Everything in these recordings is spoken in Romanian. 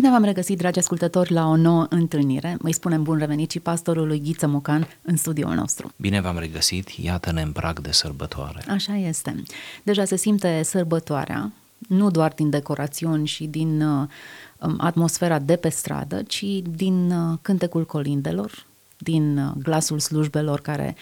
Bine v-am regăsit, dragi ascultători, la o nouă întâlnire. Îi spunem bun revenit și pastorului Ghiță Mocan în studioul nostru. Bine v-am regăsit, iată-ne în prag de sărbătoare. Așa este. Deja se simte sărbătoarea, nu doar din decorațiuni și din uh, um, atmosfera de pe stradă, ci din uh, cântecul colindelor, din uh, glasul slujbelor care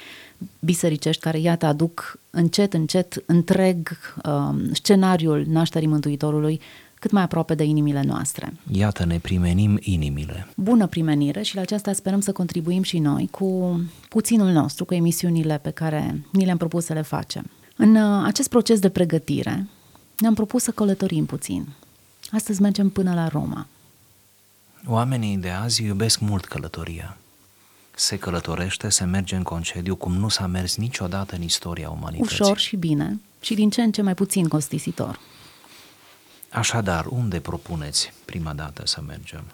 bisericești, care iată aduc încet, încet întreg uh, scenariul nașterii Mântuitorului cât mai aproape de inimile noastre. Iată, ne primenim inimile. Bună primenire și la aceasta sperăm să contribuim și noi cu puținul nostru, cu emisiunile pe care ni le-am propus să le facem. În uh, acest proces de pregătire ne-am propus să călătorim puțin. Astăzi mergem până la Roma. Oamenii de azi iubesc mult călătoria. Se călătorește, se merge în concediu cum nu s-a mers niciodată în istoria umanității. Ușor și bine și din ce în ce mai puțin costisitor. Așadar, unde propuneți prima dată să mergem?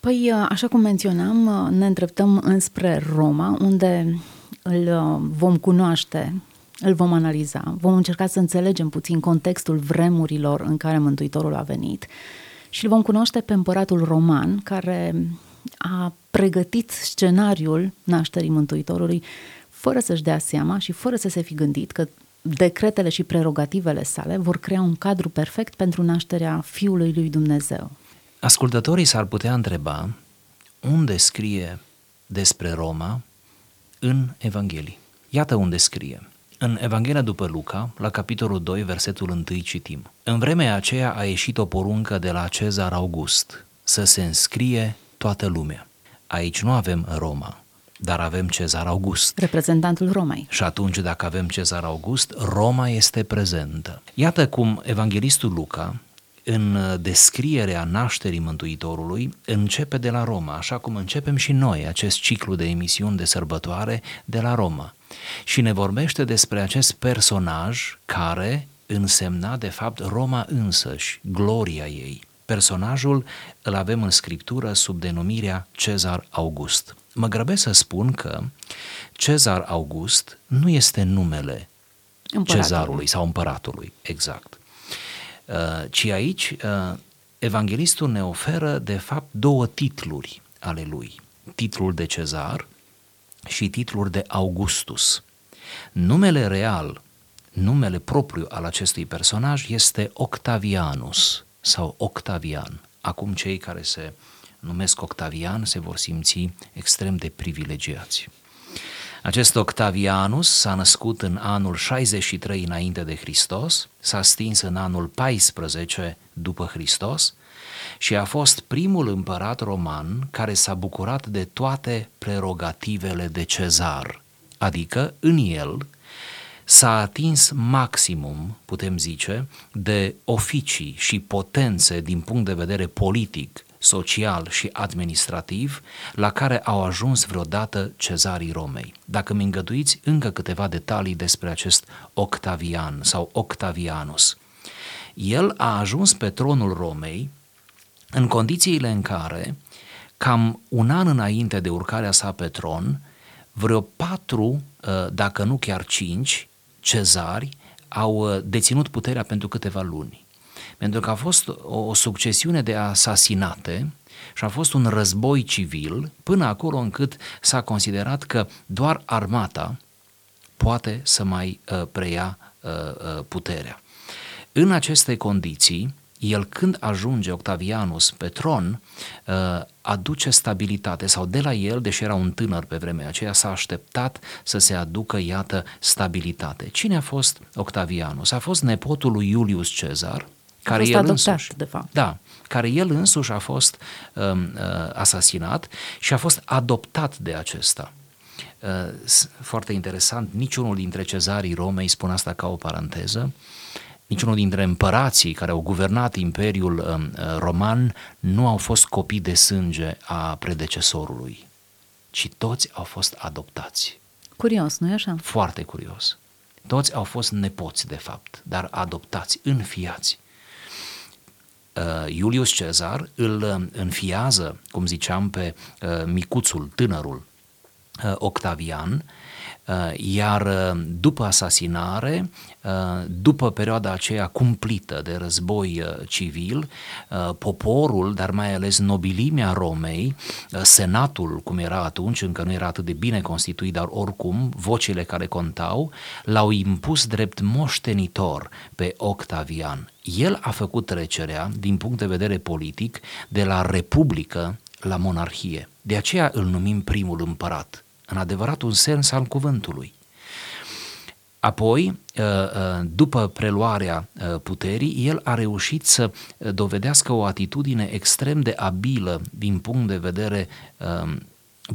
Păi, uh, așa cum menționam, uh, ne îndreptăm înspre Roma, unde îl uh, vom cunoaște, îl vom analiza, vom încerca să înțelegem puțin contextul vremurilor în care Mântuitorul a venit și îl vom cunoaște pe împăratul roman, care a pregătit scenariul nașterii Mântuitorului fără să-și dea seama și fără să se fi gândit că decretele și prerogativele sale vor crea un cadru perfect pentru nașterea Fiului lui Dumnezeu. Ascultătorii s-ar putea întreba unde scrie despre Roma în Evanghelii. Iată unde scrie. În Evanghelia după Luca, la capitolul 2, versetul 1, citim. În vremea aceea a ieșit o poruncă de la Cezar August să se înscrie toată lumea. Aici nu avem Roma, dar avem Cezar August. Reprezentantul Romei. Și atunci, dacă avem Cezar August, Roma este prezentă. Iată cum evanghelistul Luca, în descrierea nașterii Mântuitorului, începe de la Roma, așa cum începem și noi acest ciclu de emisiuni de sărbătoare de la Roma. Și ne vorbește despre acest personaj care însemna, de fapt, Roma însăși, gloria ei. Personajul îl avem în scriptură sub denumirea Cezar August. Mă grăbesc să spun că Cezar August nu este numele Împăratului. cezarului sau împăratului, exact. Uh, ci aici uh, evanghelistul ne oferă de fapt două titluri ale lui. Titlul de cezar și titlul de Augustus. Numele real, numele propriu al acestui personaj este Octavianus sau Octavian. Acum cei care se numesc Octavian se vor simți extrem de privilegiați. Acest Octavianus s-a născut în anul 63 înainte de Hristos, s-a stins în anul 14 după Hristos și a fost primul împărat roman care s-a bucurat de toate prerogativele de cezar, adică în el s-a atins maximum, putem zice, de oficii și potențe din punct de vedere politic, social și administrativ la care au ajuns vreodată cezarii Romei. Dacă mi îngăduiți încă câteva detalii despre acest Octavian sau Octavianus. El a ajuns pe tronul Romei în condițiile în care, cam un an înainte de urcarea sa pe tron, vreo patru, dacă nu chiar cinci, cezari au deținut puterea pentru câteva luni pentru că a fost o succesiune de asasinate și a fost un război civil până acolo încât s-a considerat că doar armata poate să mai uh, preia uh, uh, puterea. În aceste condiții, el când ajunge Octavianus pe tron, aduce stabilitate sau de la el, deși era un tânăr pe vremea aceea, s-a așteptat să se aducă, iată, stabilitate. Cine a fost Octavianus? A fost nepotul lui Iulius Cezar, care fost el adoptat, însuși, de fapt. Da, care el însuși a fost um, uh, asasinat și a fost adoptat de acesta. Uh, foarte interesant, niciunul dintre cezarii Romei, spun asta ca o paranteză, niciunul dintre împărații care au guvernat Imperiul um, uh, Roman nu au fost copii de sânge a predecesorului. ci toți au fost adoptați. Curios, nu-i așa? Foarte curios. Toți au fost nepoți, de fapt, dar adoptați, înfiați. Uh, Iulius Cezar îl uh, înfiază, cum ziceam, pe uh, micuțul, tânărul Octavian, iar după asasinare, după perioada aceea cumplită de război civil, poporul, dar mai ales nobilimea Romei, senatul, cum era atunci, încă nu era atât de bine constituit, dar oricum, vocile care contau, l-au impus drept moștenitor pe Octavian. El a făcut trecerea, din punct de vedere politic, de la republică la monarhie. De aceea îl numim primul împărat, în adevăratul sens al cuvântului. Apoi, ă, ă, după preluarea ă, puterii, el a reușit să dovedească o atitudine extrem de abilă din punct de vedere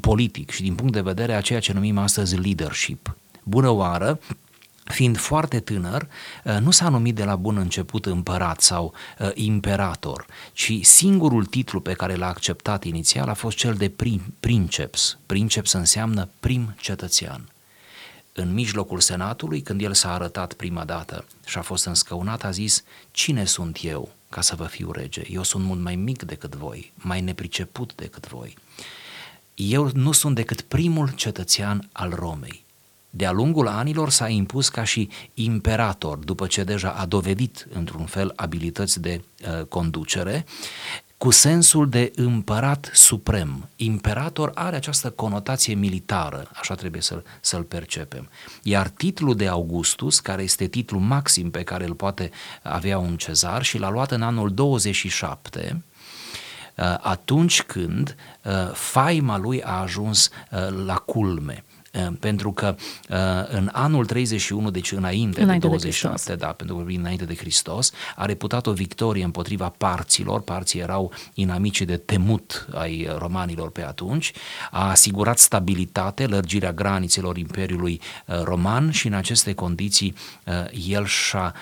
politic și din punct de vedere a ceea ce numim astăzi leadership. Bună oară, fiind foarte tânăr, uh, nu s-a numit de la bun început împărat sau uh, imperator, ci singurul titlu pe care l-a acceptat inițial a fost cel de prim, princeps. Princeps înseamnă prim cetățean. În mijlocul senatului, când el s-a arătat prima dată și a fost înscăunat, a zis, cine sunt eu ca să vă fiu rege? Eu sunt mult mai mic decât voi, mai nepriceput decât voi. Eu nu sunt decât primul cetățean al Romei de-a lungul anilor s-a impus ca și imperator, după ce deja a dovedit într-un fel abilități de uh, conducere, cu sensul de împărat suprem. Imperator are această conotație militară, așa trebuie să, să-l percepem. Iar titlul de Augustus, care este titlul maxim pe care îl poate avea un cezar și l-a luat în anul 27, uh, atunci când uh, faima lui a ajuns uh, la culme. Ehm, pentru că ehm, în anul 31, deci înainte, înainte de 27, de da, pentru că înainte de Hristos, a reputat o victorie împotriva parților, parții erau inamicii de temut ai romanilor pe atunci, a asigurat stabilitate, lărgirea granițelor Imperiului ehm, Roman și în aceste condiții el și-a,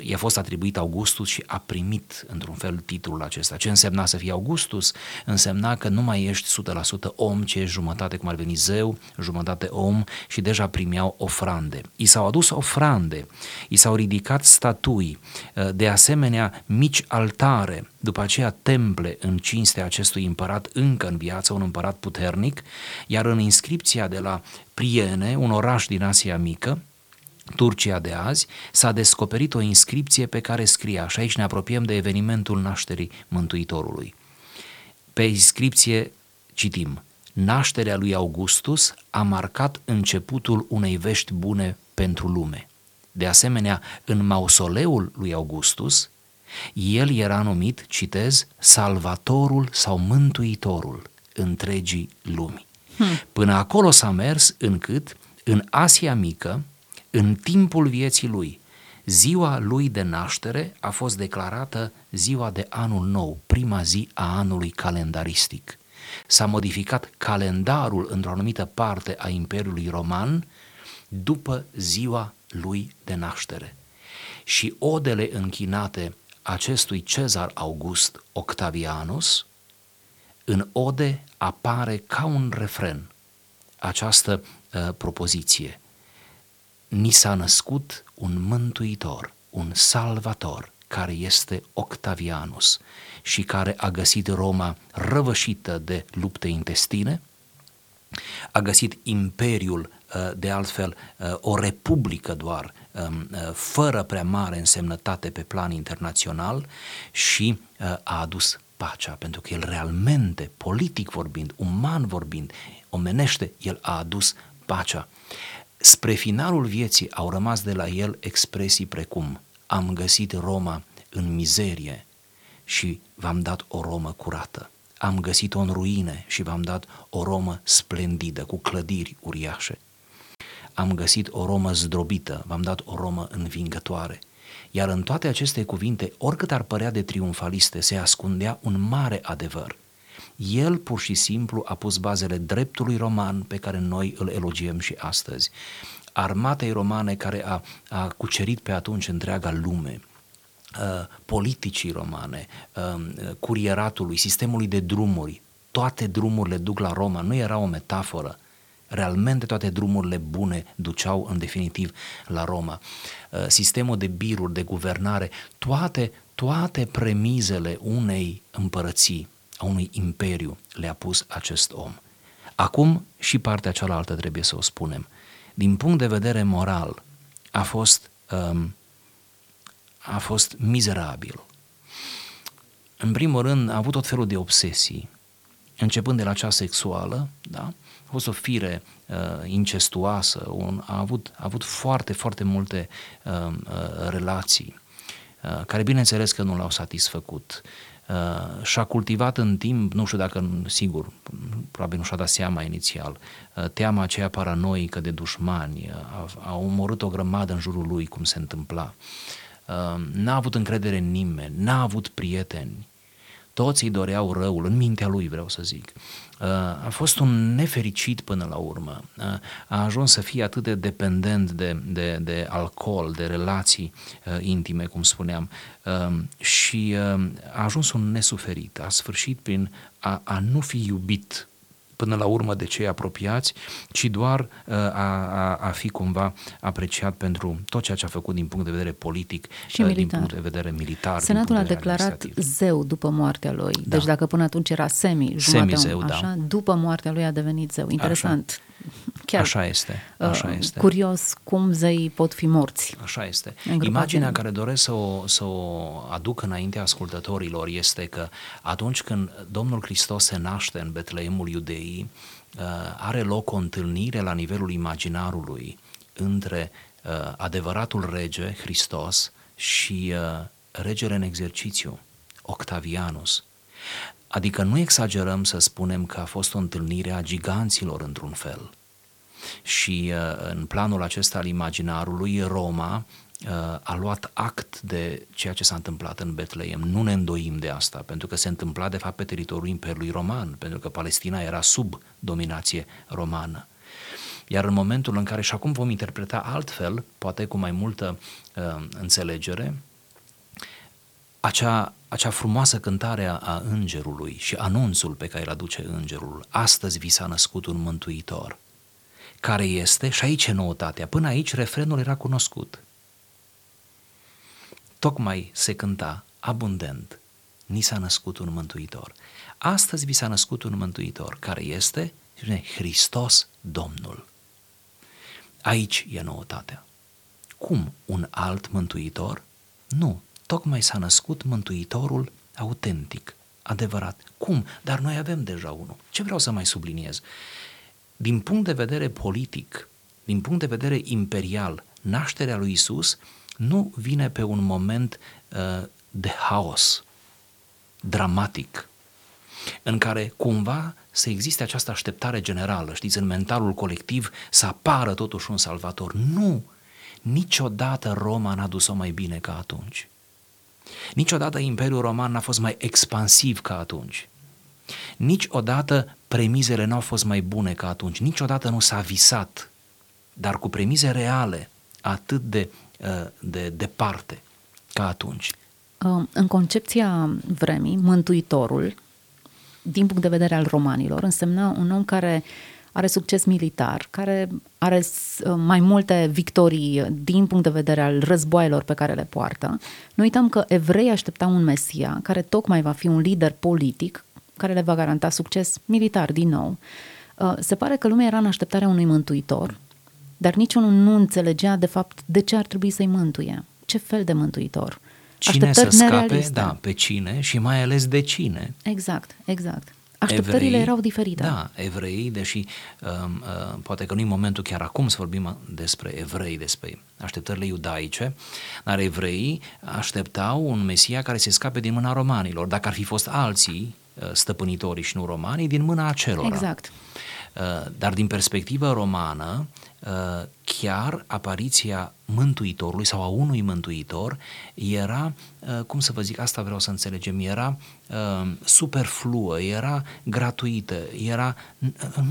i-a fost atribuit Augustus și a primit într-un fel titlul acesta. Ce însemna să fie Augustus? Însemna că nu mai ești 100% om, ci ești jumătate cum ar veni zeu, jumătate de om și deja primeau ofrande. I s-au adus ofrande, i s-au ridicat statui, uh, de asemenea mici altare, după aceea temple în cinstea acestui împărat încă în viață, un împărat puternic, iar în inscripția de la Priene, un oraș din Asia Mică, Turcia de azi, s-a descoperit o inscripție pe care scria, și aici ne apropiem de evenimentul nașterii Mântuitorului. Pe inscripție citim, nașterea lui Augustus a marcat începutul unei vești bune pentru lume. De asemenea, în mausoleul lui Augustus, el era numit, citez, salvatorul sau mântuitorul întregii lumi. Hmm. Până acolo s-a mers încât, în Asia Mică, în timpul vieții lui, ziua lui de naștere a fost declarată ziua de anul nou, prima zi a anului calendaristic s-a modificat calendarul într-o anumită parte a Imperiului Roman după ziua lui de naștere. Și odele închinate acestui Cezar August Octavianus, în ode apare ca un refren această uh, propoziție. Ni s-a născut un mântuitor, un salvator, care este Octavianus și care a găsit Roma răvășită de lupte intestine, a găsit imperiul, uh, de altfel uh, o republică doar, um, uh, fără prea mare însemnătate pe plan internațional și a adus pacea, pentru că el realmente, politic vorbind, uman vorbind, omenește, el a adus pacea. Spre finalul vieții au rămas de la el expresii precum am găsit Roma în mizerie și v-am dat o Romă curată. Am găsit-o în ruine și v-am dat o Romă splendidă, cu clădiri uriașe. Am găsit o Romă zdrobită, v-am dat o Romă învingătoare. Iar în toate aceste cuvinte, oricât ar părea de triumfaliste, se ascundea un mare adevăr. El pur și simplu a pus bazele dreptului roman pe care noi îl elogiem și astăzi. Armatei romane care a, a cucerit pe atunci întreaga lume, Uh, politicii romane, um, curieratului, sistemului de drumuri, toate drumurile duc la Roma, nu era o metaforă. Realmente toate drumurile bune duceau în definitiv la Roma. Uh, sistemul de biruri, de guvernare, toate, toate premizele unei împărății, a unui imperiu le-a pus acest om. Acum și partea cealaltă trebuie să o spunem. Din punct de vedere moral, a fost, um, a fost mizerabil. În primul rând, a avut tot felul de obsesii, începând de la cea sexuală, da? a fost o fire uh, incestuoasă, un, a, avut, a avut foarte, foarte multe uh, uh, relații, uh, care bineînțeles că nu l-au satisfăcut. Uh, și-a cultivat în timp, nu știu dacă, sigur, probabil nu și-a dat seama inițial, uh, teama aceea paranoică de dușmani, uh, a, a omorât o grămadă în jurul lui, cum se întâmpla. Uh, n-a avut încredere în nimeni, n-a avut prieteni, toți îi doreau răul, în mintea lui vreau să zic. Uh, a fost un nefericit până la urmă. Uh, a ajuns să fie atât de dependent de, de, de alcool, de relații uh, intime, cum spuneam, și a ajuns un nesuferit. A sfârșit prin a, a nu fi iubit până la urmă de cei apropiați, ci doar uh, a, a, a fi cumva apreciat pentru tot ceea ce a făcut din punct de vedere politic și militar. din punct de vedere militar. Senatul de a declarat zeu după moartea lui. Da. Deci dacă până atunci era semi, jumătate, Semi-zeu, da. așa, da. după moartea lui a devenit zeu. Interesant. Așa. Chiar așa este, așa uh, este. Curios cum zeii pot fi morți. Așa este. Imaginea care doresc să o, să o aduc înaintea ascultătorilor este că atunci când Domnul Hristos se naște în Betleemul Iudeii, uh, are loc o întâlnire la nivelul imaginarului între uh, adevăratul rege, Hristos, și uh, regele în exercițiu, Octavianus. Adică nu exagerăm să spunem că a fost o întâlnire a giganților într-un fel. Și uh, în planul acesta al imaginarului, Roma uh, a luat act de ceea ce s-a întâmplat în Betleem. Nu ne îndoim de asta, pentru că se întâmpla de fapt pe teritoriul Imperiului Roman, pentru că Palestina era sub dominație romană. Iar în momentul în care, și acum vom interpreta altfel, poate cu mai multă uh, înțelegere, acea, acea frumoasă cântare a îngerului și anunțul pe care îl aduce îngerul, astăzi vi s-a născut un mântuitor, care este, și aici e noutatea, până aici refrenul era cunoscut. Tocmai se cânta abundent, ni s-a născut un mântuitor. Astăzi vi s-a născut un mântuitor, care este Hristos Domnul. Aici e noutatea. Cum un alt mântuitor? Nu, tocmai s-a născut Mântuitorul autentic, adevărat. Cum? Dar noi avem deja unul. Ce vreau să mai subliniez? Din punct de vedere politic, din punct de vedere imperial, nașterea lui Isus nu vine pe un moment uh, de haos, dramatic, în care cumva să existe această așteptare generală, știți, în mentalul colectiv să apară totuși un salvator. Nu! Niciodată Roma n-a dus-o mai bine ca atunci. Niciodată Imperiul Roman n-a fost mai expansiv ca atunci. Niciodată premizele n-au fost mai bune ca atunci. Niciodată nu s-a visat, dar cu premize reale, atât de, uh, de departe ca atunci. Uh, în concepția vremii, Mântuitorul, din punct de vedere al romanilor, însemna un om care uh, are succes militar, care are uh, mai multe victorii din punct de vedere al războaielor pe care le poartă. Nu uităm că evrei așteptau un Mesia care tocmai va fi un lider politic care le va garanta succes militar din nou. Uh, se pare că lumea era în așteptarea unui mântuitor, dar niciunul nu înțelegea de fapt de ce ar trebui să-i mântuie. Ce fel de mântuitor? Cine să scape, da, pe cine și mai ales de cine. Exact, exact. Așteptările evrei, erau diferite. Da, evrei, deși uh, uh, poate că nu e momentul chiar acum să vorbim despre evrei, despre așteptările iudaice, dar evreii așteptau un Mesia care se scape din mâna romanilor. Dacă ar fi fost alții, uh, stăpânitorii și nu romanii, din mâna acelora. Exact. Uh, dar din perspectivă romană, uh, chiar apariția Mântuitorului sau a unui Mântuitor era, uh, cum să vă zic, asta vreau să înțelegem, era superfluă, era gratuită, era,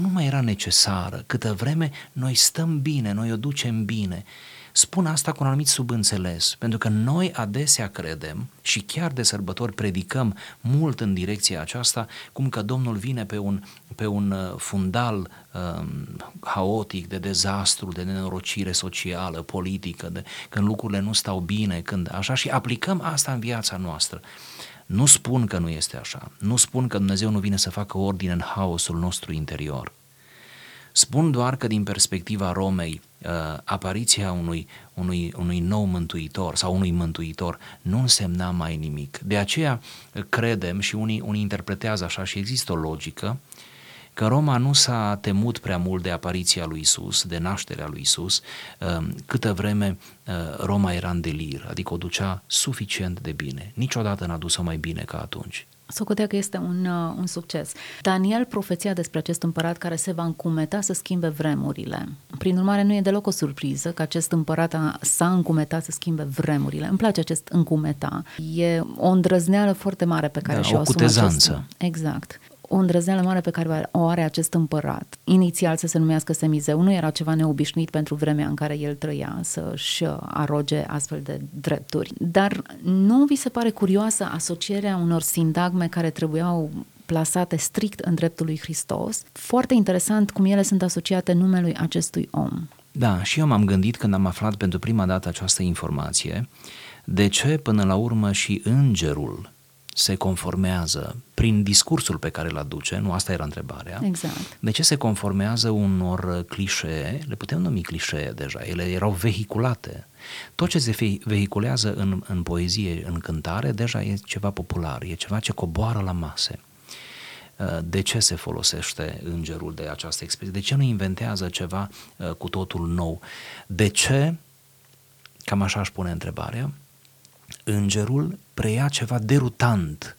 nu mai era necesară. Câtă vreme noi stăm bine, noi o ducem bine, Spun asta cu un anumit subînțeles, pentru că noi adesea credem și chiar de sărbători predicăm mult în direcția aceasta, cum că Domnul vine pe un, pe un uh, fundal um, haotic de dezastru, de nenorocire socială, politică, de, când lucrurile nu stau bine, când așa și aplicăm asta în viața noastră. Nu spun că nu este așa, nu spun că Dumnezeu nu vine să facă ordine în haosul nostru interior. Spun doar că din perspectiva Romei, uh, apariția unui, unui, unui nou mântuitor sau unui mântuitor nu însemna mai nimic. De aceea credem și unii, unii interpretează așa și există o logică că Roma nu s-a temut prea mult de apariția lui Isus, de nașterea lui Isus, um, câtă vreme uh, Roma era în delir, adică o ducea suficient de bine. Niciodată n-a dus-o mai bine ca atunci. Socotea că este un, uh, un succes. Daniel profeția despre acest împărat care se va încumeta să schimbe vremurile. Prin urmare, nu e deloc o surpriză că acest împărat a, s-a încumetat să schimbe vremurile. Îmi place acest încumeta. E o îndrăzneală foarte mare pe care da, și-o o asumă cutezanță. acest... Exact o îndrăzneală mare pe care o are acest împărat. Inițial să se numească Semizeu nu era ceva neobișnuit pentru vremea în care el trăia să-și aroge astfel de drepturi. Dar nu vi se pare curioasă asocierea unor sindagme care trebuiau plasate strict în dreptul lui Hristos? Foarte interesant cum ele sunt asociate numelui acestui om. Da, și eu m-am gândit când am aflat pentru prima dată această informație, de ce până la urmă și îngerul se conformează prin discursul pe care îl aduce, nu asta era întrebarea, exact. de ce se conformează unor clișee, le putem numi clișee deja, ele erau vehiculate. Tot ce se vehiculează în, în poezie, în cântare, deja e ceva popular, e ceva ce coboară la mase. Uh, de ce se folosește îngerul de această expresie? De ce nu inventează ceva uh, cu totul nou? De ce, cam așa aș pune întrebarea, îngerul preia ceva derutant,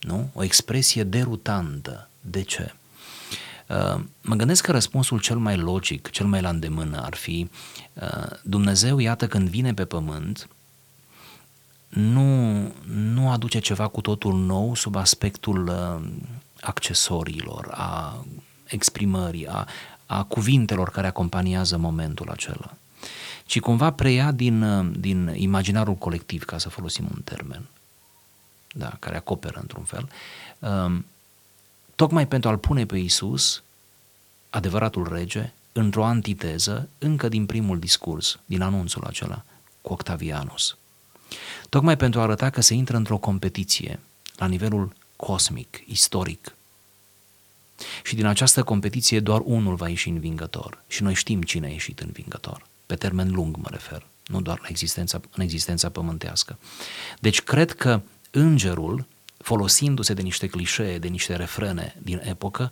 nu? O expresie derutantă. De ce? Uh, mă gândesc că răspunsul cel mai logic, cel mai la îndemână ar fi uh, Dumnezeu, iată, când vine pe pământ, nu, nu aduce ceva cu totul nou sub aspectul uh, accesoriilor, a exprimării, a, a cuvintelor care acompaniază momentul acela ci cumva preia din, uh, din imaginarul colectiv, ca să folosim un termen, da, care acoperă într-un fel, um, tocmai pentru a-l pune pe Isus, adevăratul rege, într-o antiteză încă din primul discurs, din anunțul acela, cu Octavianus. Tocmai pentru a arăta că se intră într-o competiție la nivelul cosmic, istoric. Și din această competiție doar unul va ieși învingător. Și noi știm cine a ieșit învingător pe termen lung mă refer, nu doar la existența, în existența pământească. Deci cred că îngerul, folosindu-se de niște clișee, de niște refrene din epocă,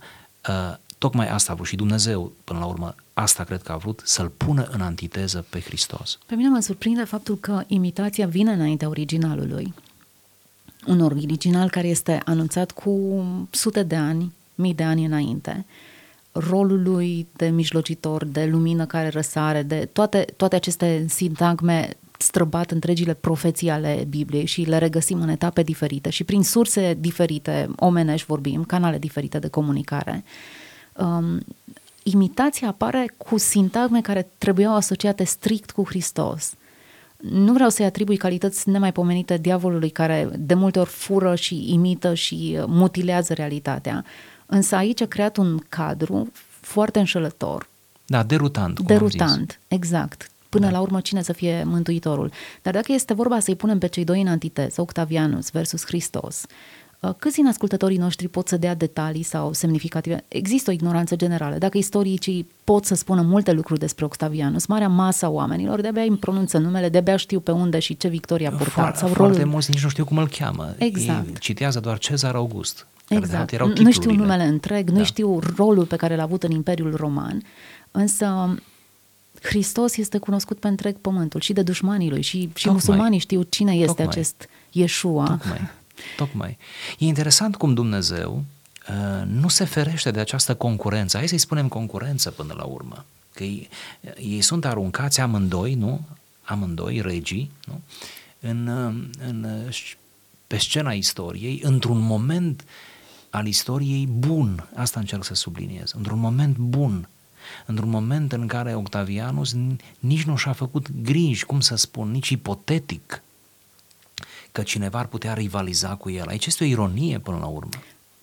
uh, tocmai asta a vrut și Dumnezeu, până la urmă, asta cred că a vrut, să-l pună în antiteză pe Hristos. Pe mine mă surprinde faptul că imitația vine înaintea originalului. Un original care este anunțat cu sute de ani, mii de ani înainte, rolul lui de mijlocitor, de lumină care răsare, de toate, toate aceste sintagme străbat întregile profeții ale Bibliei și le regăsim în etape diferite și prin surse diferite, omenești vorbim, canale diferite de comunicare. Um, imitația apare cu sintagme care trebuiau asociate strict cu Hristos. Nu vreau să-i atribui calități nemaipomenite diavolului care de multe ori fură și imită și mutilează realitatea, Însă aici a creat un cadru foarte înșelător. Da, derutant. Cum derutant, exact. Până da. la urmă, cine să fie mântuitorul. Dar dacă este vorba să-i punem pe cei doi în antiteză, Octavianus versus Hristos, uh, câți din ascultătorii noștri pot să dea detalii sau semnificative? Există o ignoranță generală. Dacă istoricii pot să spună multe lucruri despre Octavianus, marea masă oamenilor de-abia îi pronunță numele, de-abia știu pe unde și ce victorie a purtat. Foarte, sau rolul... foarte mulți nici nu știu cum îl cheamă. Exact. Ei citează doar Cezar August. Exact. Erau nu știu numele întreg, da. nu știu rolul pe care l-a avut în Imperiul Roman, însă Hristos este cunoscut pe întreg pământul și de dușmanii lui și, și musulmanii știu cine este Tocmai. acest Iesua. Tocmai. Tocmai. E interesant cum Dumnezeu uh, nu se ferește de această concurență. Hai să-i spunem concurență până la urmă. Că ei, ei sunt aruncați amândoi, nu? Amândoi, regii, nu? În, uh, în, uh, pe scena istoriei, într-un moment al istoriei bun, asta încerc să subliniez, într-un moment bun, într-un moment în care Octavianus nici nu și-a făcut griji, cum să spun, nici ipotetic, că cineva ar putea rivaliza cu el. Aici este o ironie până la urmă.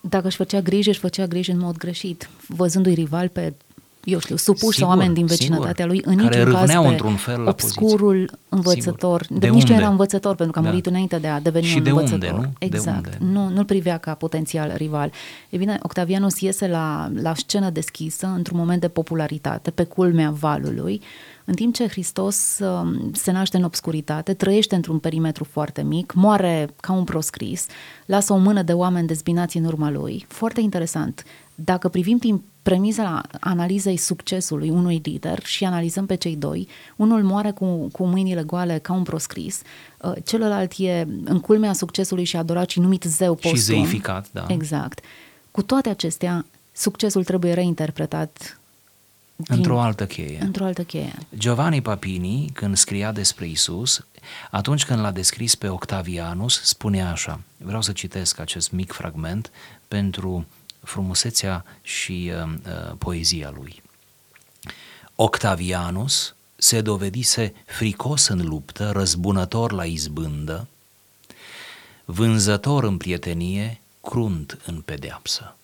Dacă își făcea griji, își făcea griji în mod greșit, văzându-i rival pe eu știu, supuși sau oameni din vecinătatea lui, în care niciun caz pe într-un fel la obscurul poziție. învățător. Sigur. De, de nici unde? nu era învățător, pentru că a murit da. înainte de a deveni și un de învățător. Unde, nu? Exact. De unde? Nu, nu-l privea ca potențial rival. E bine, Octavianus iese la, la scenă deschisă, într-un moment de popularitate, pe culmea valului, în timp ce Hristos uh, se naște în obscuritate, trăiește într-un perimetru foarte mic, moare ca un proscris, lasă o mână de oameni dezbinați în urma lui. Foarte interesant. Dacă privim din premiza analizei succesului unui lider și analizăm pe cei doi, unul moare cu, cu mâinile goale ca un proscris, uh, celălalt e în culmea succesului și adorat și numit zeu postum. Și zeificat, da. Exact. Cu toate acestea, succesul trebuie reinterpretat din, într-o altă cheie. Într-o altă cheie. Giovanni Papini, când scria despre Isus, atunci când l-a descris pe Octavianus, spunea așa, vreau să citesc acest mic fragment pentru frumusețea și uh, uh, poezia lui. Octavianus se dovedise fricos în luptă, răzbunător la izbândă, vânzător în prietenie, crunt în pedeapsă.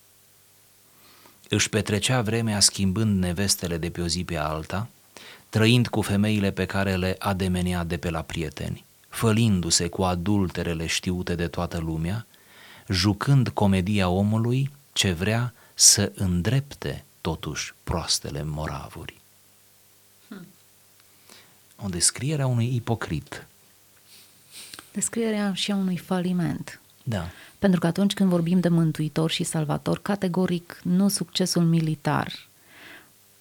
Își petrecea vremea schimbând nevestele de pe o zi pe alta, trăind cu femeile pe care le ademenea de pe la prieteni, fălindu-se cu adulterele știute de toată lumea, jucând comedia omului ce vrea să îndrepte totuși proastele moravuri. Hmm. O descriere a unui ipocrit. Descrierea și a unui faliment. Da. Pentru că atunci când vorbim de mântuitor și salvator, categoric nu succesul militar.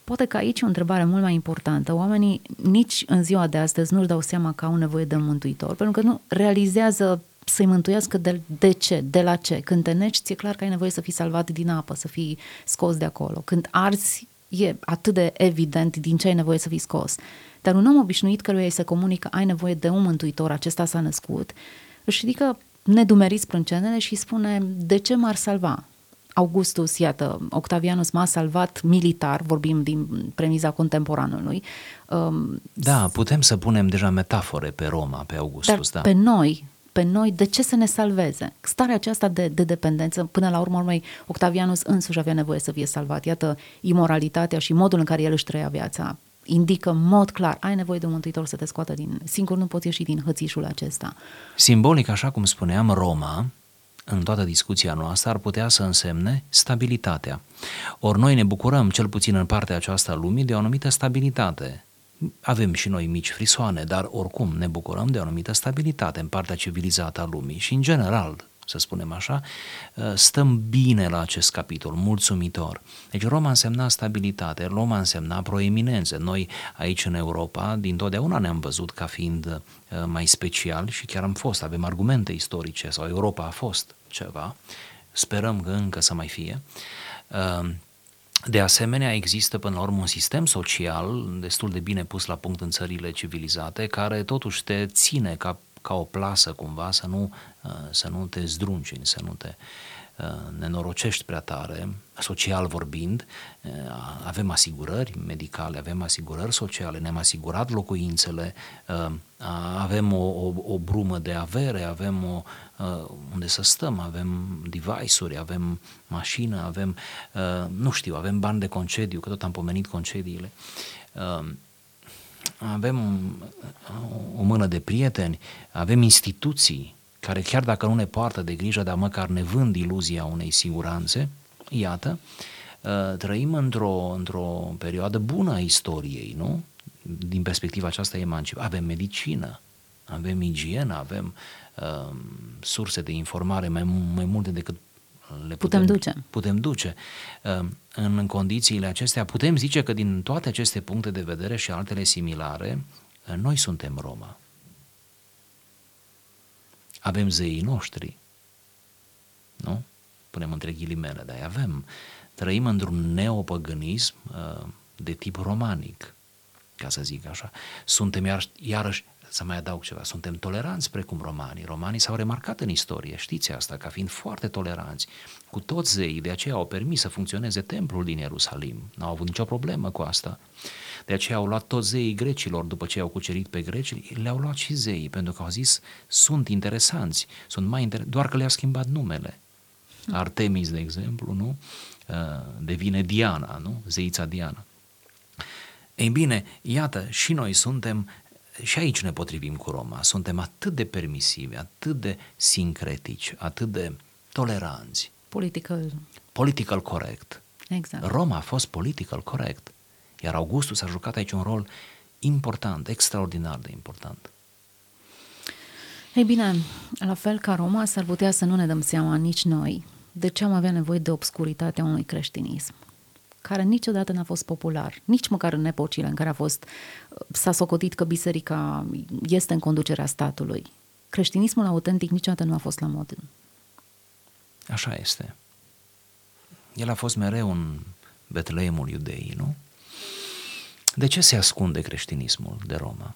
Poate că aici e o întrebare mult mai importantă. Oamenii nici în ziua de astăzi nu-și dau seama că au nevoie de mântuitor, pentru că nu realizează să-i mântuiască de, de ce, de la ce. Când te neci, ți-e clar că ai nevoie să fii salvat din apă, să fii scos de acolo. Când arzi, e atât de evident din ce ai nevoie să fii scos. Dar un om obișnuit căruia îi se comunică ai nevoie de un mântuitor, acesta s-a născut, își ridică nedumerit sprâncenele și spune de ce m-ar salva? Augustus, iată, Octavianus m-a salvat militar, vorbim din premiza contemporanului. Um, da, putem să punem deja metafore pe Roma, pe Augustus, dar da. pe noi, pe noi, de ce să ne salveze? Starea aceasta de, de dependență, până la urmă, urmei, Octavianus însuși avea nevoie să fie salvat. Iată, imoralitatea și modul în care el își trăia viața indică în mod clar, ai nevoie de un mântuitor să te scoată din... Singur nu poți ieși din hățișul acesta. Simbolic, așa cum spuneam, Roma, în toată discuția noastră, ar putea să însemne stabilitatea. Ori noi ne bucurăm, cel puțin în partea aceasta a lumii, de o anumită stabilitate. Avem și noi mici frisoane, dar oricum ne bucurăm de o anumită stabilitate în partea civilizată a lumii și, în general, să spunem așa, ă, stăm bine la acest capitol, mulțumitor. Deci Roma însemna stabilitate, Roma însemna proeminență. Noi aici în Europa, din totdeauna ne-am văzut ca fiind ă, mai special și chiar am fost, avem argumente istorice sau Europa a fost ceva, sperăm că încă să mai fie. Ă, de asemenea, există până la urmă un sistem social destul de bine pus la punct în țările civilizate, care totuși te ține ca ca o plasă cumva, să nu, uh, să nu te zdruncini, să nu te uh, nenorocești prea tare, social vorbind, uh, avem asigurări medicale, avem asigurări sociale, ne-am asigurat locuințele, avem o, o, o brumă de avere, avem o, unde să stăm, avem device-uri, avem mașină, avem, nu știu, avem bani de concediu, că tot am pomenit concediile. Avem o mână de prieteni, avem instituții care chiar dacă nu ne poartă de grijă, dar măcar ne vând iluzia unei siguranțe, iată, ă, trăim într-o, într-o perioadă bună a istoriei, nu? Din perspectiva aceasta emancipă. Avem medicină, avem igienă, avem uh, surse de informare mai, mai multe decât le putem, putem duce. Putem duce. Ehm, în condițiile acestea putem zice că din toate aceste puncte de vedere și altele similare, eh, noi suntem Roma. Avem zeii noștri. Nu? Punem între ghilimele, dar avem. Trăim într-un neopăgânism eh, de tip romanic, ca să zic așa. Suntem iar, iarăși să mai adaug ceva, suntem toleranți precum romanii. Romanii s-au remarcat în istorie, știți asta, ca fiind foarte toleranți cu toți zeii, de aceea au permis să funcționeze templul din Ierusalim. N-au avut nicio problemă cu asta. De aceea au luat toți zeii grecilor după ce au cucerit pe greci, le-au luat și zeii, pentru că au zis, sunt interesanți, sunt mai inter- doar că le-a schimbat numele. Artemis, de exemplu, nu? Uh, devine Diana, nu? Zeița Diana. Ei bine, iată, și noi suntem, și aici ne potrivim cu Roma, suntem atât de permisivi, atât de sincretici, atât de toleranți. Political. Political corect. Exact. Roma a fost political corect, iar Augustus a jucat aici un rol important, extraordinar de important. Ei bine, la fel ca Roma, s-ar putea să nu ne dăm seama nici noi de ce am avea nevoie de obscuritatea unui creștinism care niciodată n-a fost popular, nici măcar în epocile în care a fost, s-a socotit că biserica este în conducerea statului. Creștinismul autentic niciodată nu a fost la mod. Așa este. El a fost mereu în Betleemul iudeii, nu? De ce se ascunde creștinismul de Roma?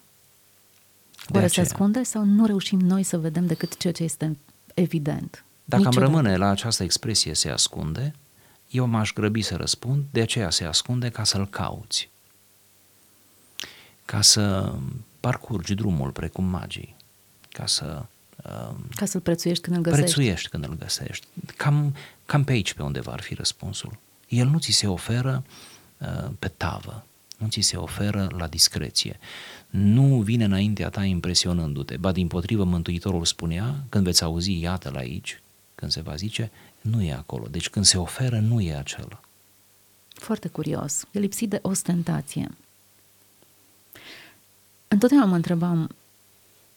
De Oare se ascunde sau nu reușim noi să vedem decât ceea ce este evident? Dacă Niciodată. am rămâne la această expresie se ascunde, eu m-aș grăbi să răspund, de aceea se ascunde ca să-l cauți. Ca să parcurgi drumul precum magii, ca să... Uh, ca să-l prețuiești când îl găsești. Prețuiești când îl găsești. Cam, cam pe aici pe undeva ar fi răspunsul. El nu ți se oferă uh, pe tavă, nu ți se oferă la discreție. Nu vine înaintea ta impresionându-te, ba din potrivă Mântuitorul spunea, când veți auzi, iată-l aici, când se va zice, nu e acolo. Deci când se oferă, nu e acela. Foarte curios. E lipsit de ostentație. Întotdeauna mă întrebam,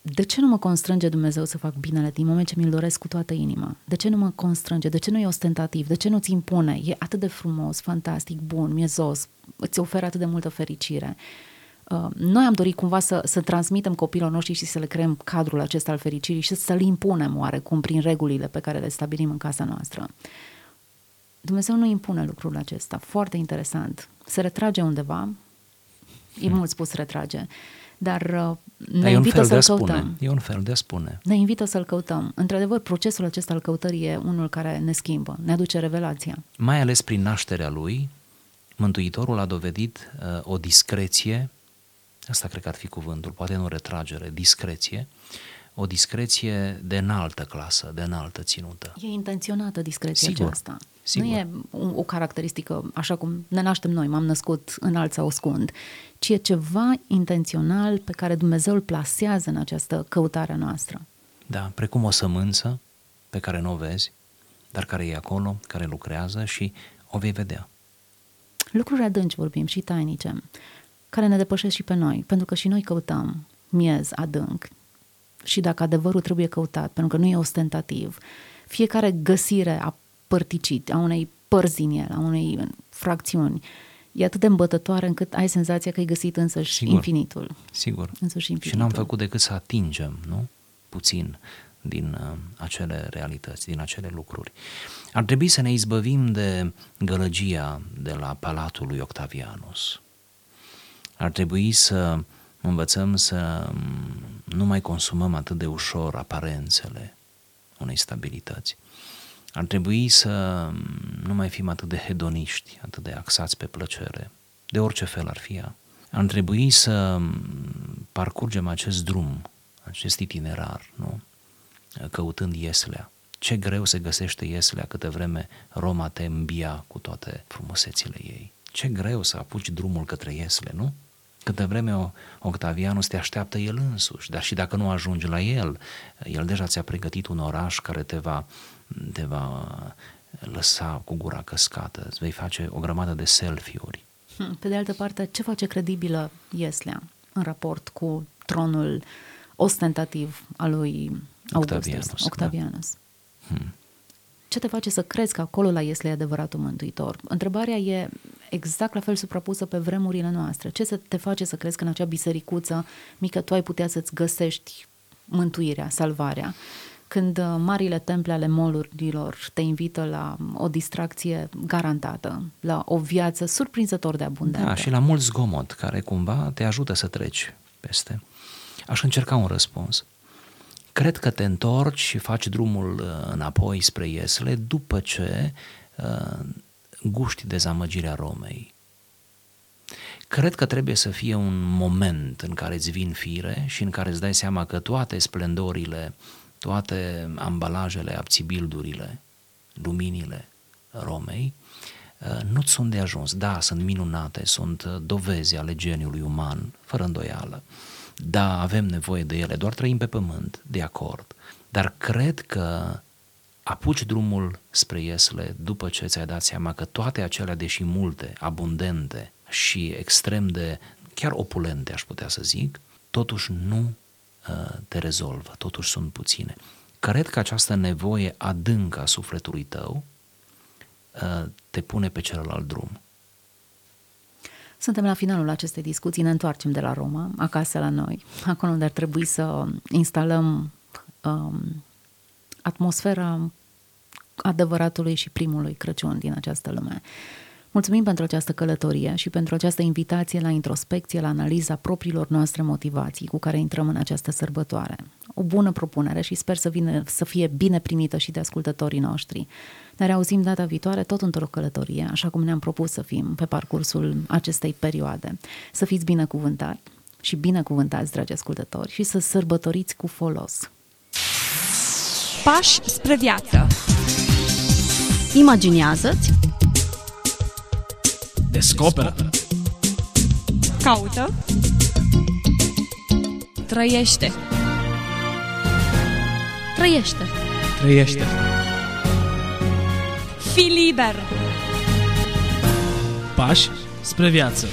de ce nu mă constrânge Dumnezeu să fac binele din moment ce mi-l doresc cu toată inima? De ce nu mă constrânge? De ce nu e ostentativ? De ce nu-ți impune? E atât de frumos, fantastic, bun, miezos, îți oferă atât de multă fericire. Uh, noi am dorit cumva să, să transmitem copiilor noștri și să le creăm cadrul acesta al fericirii și să-l impunem oarecum prin regulile pe care le stabilim în casa noastră. Dumnezeu nu impune lucrul acesta. Foarte interesant. Se retrage undeva, e hmm. mult spus retrage, dar uh, ne dar invită să-l căutăm. E un fel de a spune. Ne invită să-l căutăm. Într-adevăr, procesul acesta al căutării e unul care ne schimbă, ne aduce revelația. Mai ales prin nașterea lui, Mântuitorul a dovedit uh, o discreție Asta cred că ar fi cuvântul, poate nu retragere, discreție, o discreție de înaltă clasă, de înaltă ținută. E intenționată discreția Sigur. aceasta. Sigur. Nu e o, o caracteristică așa cum ne naștem noi, m-am născut înalt sau scund, ci e ceva intențional pe care Dumnezeu îl plasează în această căutare noastră. Da, precum o sămânță pe care nu o vezi, dar care e acolo, care lucrează și o vei vedea. Lucruri adânci vorbim și tainice care ne depășesc și pe noi, pentru că și noi căutăm miez adânc. Și dacă adevărul trebuie căutat, pentru că nu e ostentativ, fiecare găsire a părticit, a unei părți din el, a unei fracțiuni, e atât de îmbătătoare încât ai senzația că ai găsit însăși Sigur. infinitul. Sigur. Însăși infinitul. Și n-am făcut decât să atingem, nu? Puțin din uh, acele realități, din acele lucruri. Ar trebui să ne izbăvim de gălăgia de la Palatul lui Octavianus. Ar trebui să învățăm să nu mai consumăm atât de ușor aparențele unei stabilități. Ar trebui să nu mai fim atât de hedoniști, atât de axați pe plăcere, de orice fel ar fi ea. Ar trebui să parcurgem acest drum, acest itinerar, nu? căutând ieslea. Ce greu se găsește ieslea câte vreme Roma te îmbia cu toate frumusețile ei. Ce greu să apuci drumul către iesle, nu? Câte vreme Octavianus te așteaptă el însuși, dar și dacă nu ajungi la el, el deja ți-a pregătit un oraș care te va, te va lăsa cu gura căscată, îți vei face o grămadă de selfie-uri. Hm, pe de altă parte, ce face credibilă Ieslea în raport cu tronul ostentativ al lui Augustus, Octavianus? Octavianus. Da. Hmm. Ce te face să crezi că acolo la Iesle e adevăratul mântuitor? Întrebarea e exact la fel suprapusă pe vremurile noastre. Ce să te face să crezi că în acea bisericuță mică tu ai putea să-ți găsești mântuirea, salvarea? Când uh, marile temple ale molurilor te invită la o distracție garantată, la o viață surprinzător de abundentă. Da, și la mult zgomot care cumva te ajută să treci peste. Aș încerca un răspuns. Cred că te întorci și faci drumul uh, înapoi spre Iesle după ce uh, guști dezamăgirea Romei. Cred că trebuie să fie un moment în care îți vin fire și în care îți dai seama că toate splendorile, toate ambalajele, abțibildurile, luminile Romei, uh, nu sunt de ajuns. Da, sunt minunate, sunt uh, dovezi ale geniului uman, fără îndoială. Da, avem nevoie de ele, doar trăim pe pământ, de acord. Dar cred că apuci drumul spre Iesle după ce ți-ai dat seama că toate acelea, deși multe, abundente și extrem de chiar opulente, aș putea să zic, totuși nu uh, te rezolvă, totuși sunt puține. Cred că această nevoie adâncă a sufletului tău uh, te pune pe celălalt drum. Suntem la finalul acestei discuții, ne întoarcem de la Roma, acasă la noi, acolo unde ar trebui să instalăm um, atmosfera adevăratului și primului Crăciun din această lume. Mulțumim pentru această călătorie și pentru această invitație la introspecție, la analiza propriilor noastre motivații cu care intrăm în această sărbătoare. O bună propunere și sper să, vină, să fie bine primită și de ascultătorii noștri. Ne reauzim data viitoare tot într-o călătorie, așa cum ne-am propus să fim pe parcursul acestei perioade. Să fiți binecuvântați și binecuvântați, dragi ascultători, și să sărbătoriți cu folos. Pași spre viață. Imaginează-ți, Descoperă. Caută. Trăiește. trăiește. Trăiește. Fii liber. Pași spre viață.